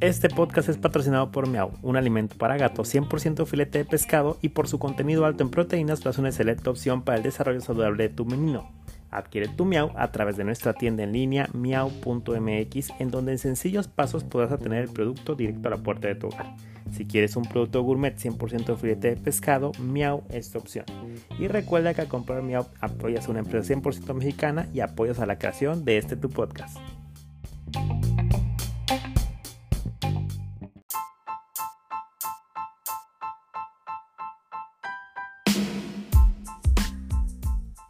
Este podcast es patrocinado por Miau, un alimento para gatos 100% filete de pescado y por su contenido alto en proteínas tras una excelente opción para el desarrollo saludable de tu menino. Adquiere tu Miau a través de nuestra tienda en línea miau.mx en donde en sencillos pasos podrás obtener el producto directo a la puerta de tu hogar. Si quieres un producto gourmet 100% filete de pescado, Miau es tu opción. Y recuerda que al comprar Miau apoyas a una empresa 100% mexicana y apoyas a la creación de este tu podcast.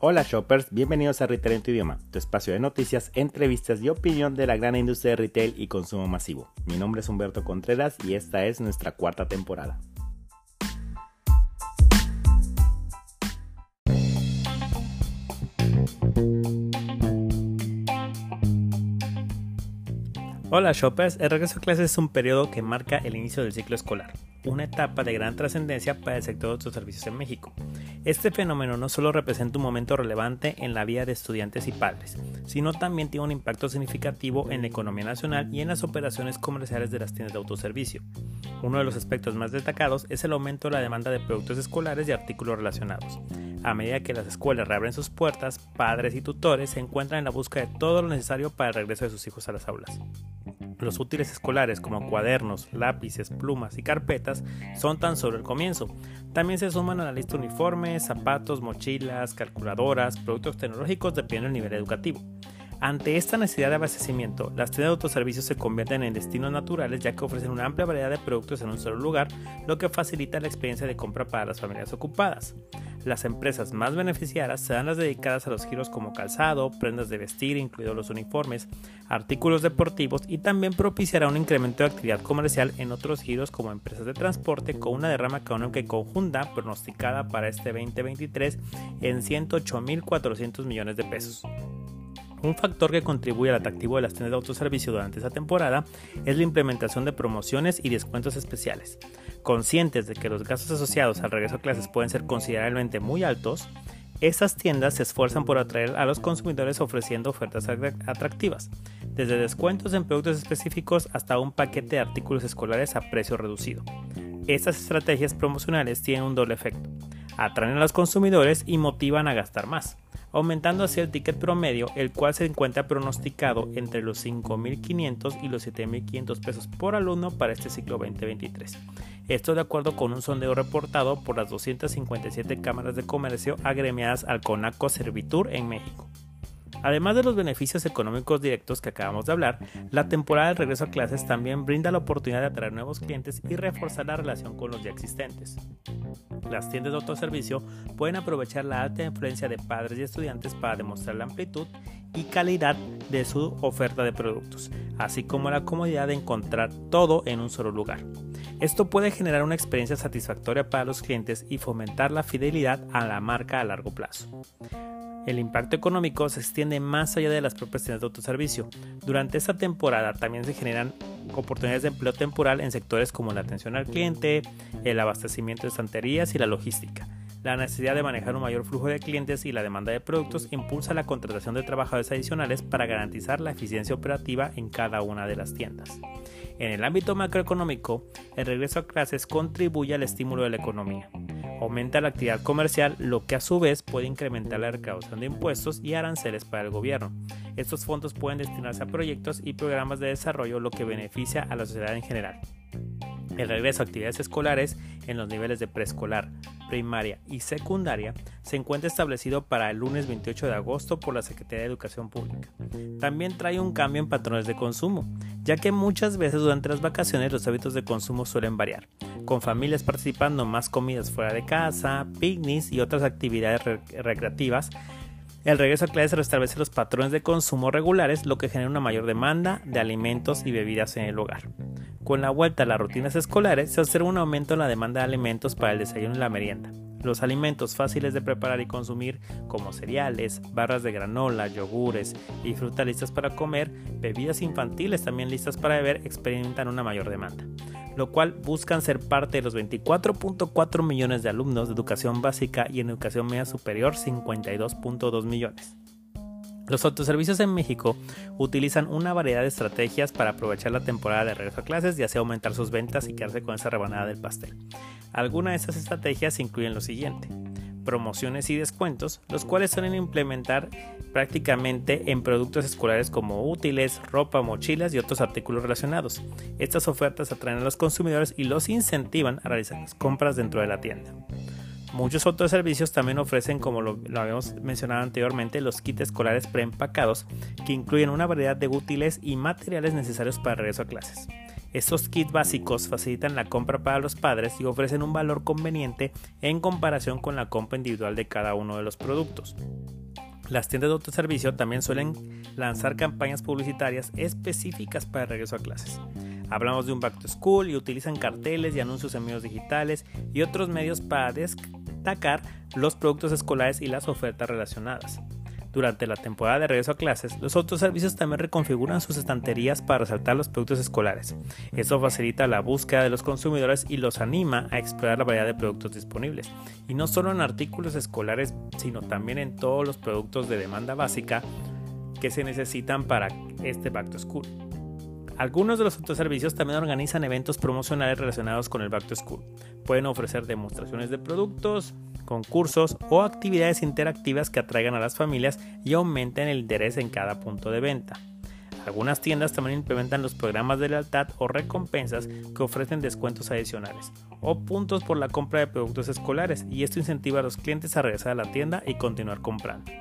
Hola shoppers, bienvenidos a Retail en tu idioma, tu espacio de noticias, entrevistas y opinión de la gran industria de retail y consumo masivo. Mi nombre es Humberto Contreras y esta es nuestra cuarta temporada. Hola shoppers, el regreso a clases es un periodo que marca el inicio del ciclo escolar, una etapa de gran trascendencia para el sector de autoservicios en México. Este fenómeno no solo representa un momento relevante en la vida de estudiantes y padres, sino también tiene un impacto significativo en la economía nacional y en las operaciones comerciales de las tiendas de autoservicio. Uno de los aspectos más destacados es el aumento de la demanda de productos escolares y artículos relacionados. A medida que las escuelas reabren sus puertas, padres y tutores se encuentran en la búsqueda de todo lo necesario para el regreso de sus hijos a las aulas. Los útiles escolares como cuadernos, lápices, plumas y carpetas son tan solo el comienzo. También se suman a la lista uniformes, zapatos, mochilas, calculadoras, productos tecnológicos dependiendo del nivel educativo. Ante esta necesidad de abastecimiento, las tiendas de autoservicios se convierten en destinos naturales ya que ofrecen una amplia variedad de productos en un solo lugar, lo que facilita la experiencia de compra para las familias ocupadas. Las empresas más beneficiadas serán las dedicadas a los giros como calzado, prendas de vestir, incluidos los uniformes, artículos deportivos y también propiciará un incremento de actividad comercial en otros giros como empresas de transporte con una derrama económica conjunta pronosticada para este 2023 en 108.400 millones de pesos. Un factor que contribuye al atractivo de las tiendas de autoservicio durante esta temporada es la implementación de promociones y descuentos especiales. Conscientes de que los gastos asociados al regreso a clases pueden ser considerablemente muy altos, estas tiendas se esfuerzan por atraer a los consumidores ofreciendo ofertas atractivas, desde descuentos en productos específicos hasta un paquete de artículos escolares a precio reducido. Estas estrategias promocionales tienen un doble efecto. Atraen a los consumidores y motivan a gastar más aumentando así el ticket promedio, el cual se encuentra pronosticado entre los 5.500 y los 7.500 pesos por alumno para este ciclo 2023. Esto de acuerdo con un sondeo reportado por las 257 cámaras de comercio agremiadas al CONACO Servitur en México. Además de los beneficios económicos directos que acabamos de hablar, la temporada de regreso a clases también brinda la oportunidad de atraer nuevos clientes y reforzar la relación con los ya existentes. Las tiendas de autoservicio pueden aprovechar la alta influencia de padres y estudiantes para demostrar la amplitud y calidad de su oferta de productos, así como la comodidad de encontrar todo en un solo lugar. Esto puede generar una experiencia satisfactoria para los clientes y fomentar la fidelidad a la marca a largo plazo. El impacto económico se extiende más allá de las propias tiendas de autoservicio. Durante esta temporada también se generan oportunidades de empleo temporal en sectores como la atención al cliente, el abastecimiento de estanterías y la logística. La necesidad de manejar un mayor flujo de clientes y la demanda de productos impulsa la contratación de trabajadores adicionales para garantizar la eficiencia operativa en cada una de las tiendas. En el ámbito macroeconómico, el regreso a clases contribuye al estímulo de la economía. Aumenta la actividad comercial, lo que a su vez puede incrementar la recaudación de impuestos y aranceles para el gobierno. Estos fondos pueden destinarse a proyectos y programas de desarrollo, lo que beneficia a la sociedad en general. El regreso a actividades escolares en los niveles de preescolar, primaria y secundaria se encuentra establecido para el lunes 28 de agosto por la Secretaría de Educación Pública. También trae un cambio en patrones de consumo, ya que muchas veces durante las vacaciones los hábitos de consumo suelen variar, con familias participando más comidas fuera de casa, picnics y otras actividades recreativas el regreso a clases restablece los patrones de consumo regulares, lo que genera una mayor demanda de alimentos y bebidas en el hogar. Con la vuelta a las rutinas escolares, se observa un aumento en la demanda de alimentos para el desayuno y la merienda. Los alimentos fáciles de preparar y consumir, como cereales, barras de granola, yogures y frutas listas para comer, bebidas infantiles también listas para beber, experimentan una mayor demanda, lo cual buscan ser parte de los 24.4 millones de alumnos de educación básica y en educación media superior 52.2 millones. Los autoservicios en México utilizan una variedad de estrategias para aprovechar la temporada de regreso a clases y así aumentar sus ventas y quedarse con esa rebanada del pastel. Algunas de estas estrategias incluyen lo siguiente promociones y descuentos, los cuales suelen implementar prácticamente en productos escolares como útiles, ropa, mochilas y otros artículos relacionados. Estas ofertas atraen a los consumidores y los incentivan a realizar las compras dentro de la tienda. Muchos otros servicios también ofrecen, como lo, habíamos mencionado anteriormente, los kits escolares preempacados, que incluyen una variedad de útiles y materiales necesarios para regreso a clases. Estos kits básicos facilitan la compra para los padres y ofrecen un valor conveniente en comparación con la compra individual de cada uno de los productos. Las tiendas de autoservicio también suelen lanzar campañas publicitarias específicas para el regreso a clases. Hablamos de un back to school y utilizan carteles y anuncios en medios digitales y otros medios para destacar los productos escolares y las ofertas relacionadas. Durante la temporada de regreso a clases, los otros servicios también reconfiguran sus estanterías para resaltar los productos escolares. Esto facilita la búsqueda de los consumidores y los anima a explorar la variedad de productos disponibles. Y no solo en artículos escolares, sino también en todos los productos de demanda básica que se necesitan para este Back to School. Algunos de los autoservicios también organizan eventos promocionales relacionados con el Back to School. Pueden ofrecer demostraciones de productos, concursos o actividades interactivas que atraigan a las familias y aumenten el interés en cada punto de venta. Algunas tiendas también implementan los programas de lealtad o recompensas que ofrecen descuentos adicionales o puntos por la compra de productos escolares y esto incentiva a los clientes a regresar a la tienda y continuar comprando.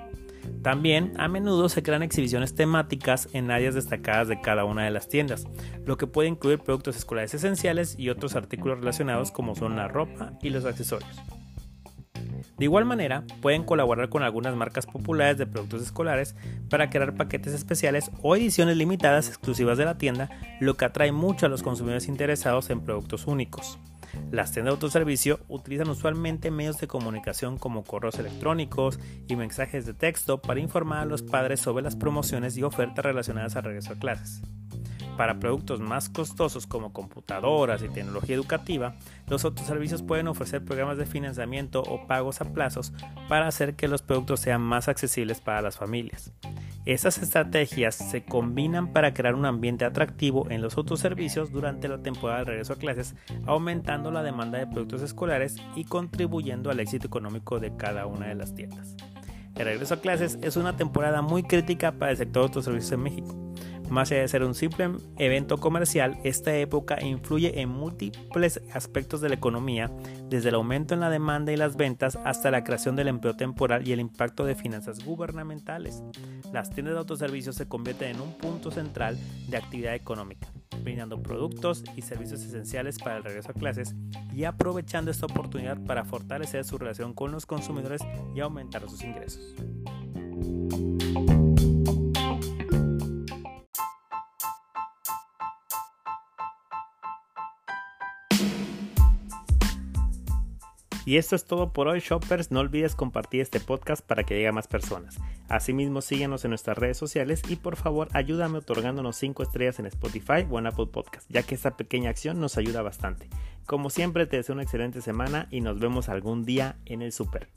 También a menudo se crean exhibiciones temáticas en áreas destacadas de cada una de las tiendas, lo que puede incluir productos escolares esenciales y otros artículos relacionados como son la ropa y los accesorios. De igual manera, pueden colaborar con algunas marcas populares de productos escolares para crear paquetes especiales o ediciones limitadas exclusivas de la tienda, lo que atrae mucho a los consumidores interesados en productos únicos. Las tiendas de autoservicio utilizan usualmente medios de comunicación como correos electrónicos y mensajes de texto para informar a los padres sobre las promociones y ofertas relacionadas al regreso a clases. Para productos más costosos como computadoras y tecnología educativa, los autoservicios pueden ofrecer programas de financiamiento o pagos a plazos para hacer que los productos sean más accesibles para las familias. Estas estrategias se combinan para crear un ambiente atractivo en los autoservicios durante la temporada de regreso a clases, aumentando la demanda de productos escolares y contribuyendo al éxito económico de cada una de las tiendas. El regreso a clases es una temporada muy crítica para el sector de autoservicios en México más allá de ser un simple evento comercial, esta época influye en múltiples aspectos de la economía, desde el aumento en la demanda y las ventas hasta la creación del empleo temporal y el impacto de finanzas gubernamentales. Las tiendas de autoservicios se convierten en un punto central de actividad económica, brindando productos y servicios esenciales para el regreso a clases y aprovechando esta oportunidad para fortalecer su relación con los consumidores y aumentar sus ingresos. Y esto es todo por hoy, shoppers. No olvides compartir este podcast para que llegue a más personas. Asimismo, síguenos en nuestras redes sociales y por favor ayúdame otorgándonos 5 estrellas en Spotify o en Apple Podcast, ya que esta pequeña acción nos ayuda bastante. Como siempre, te deseo una excelente semana y nos vemos algún día en el super.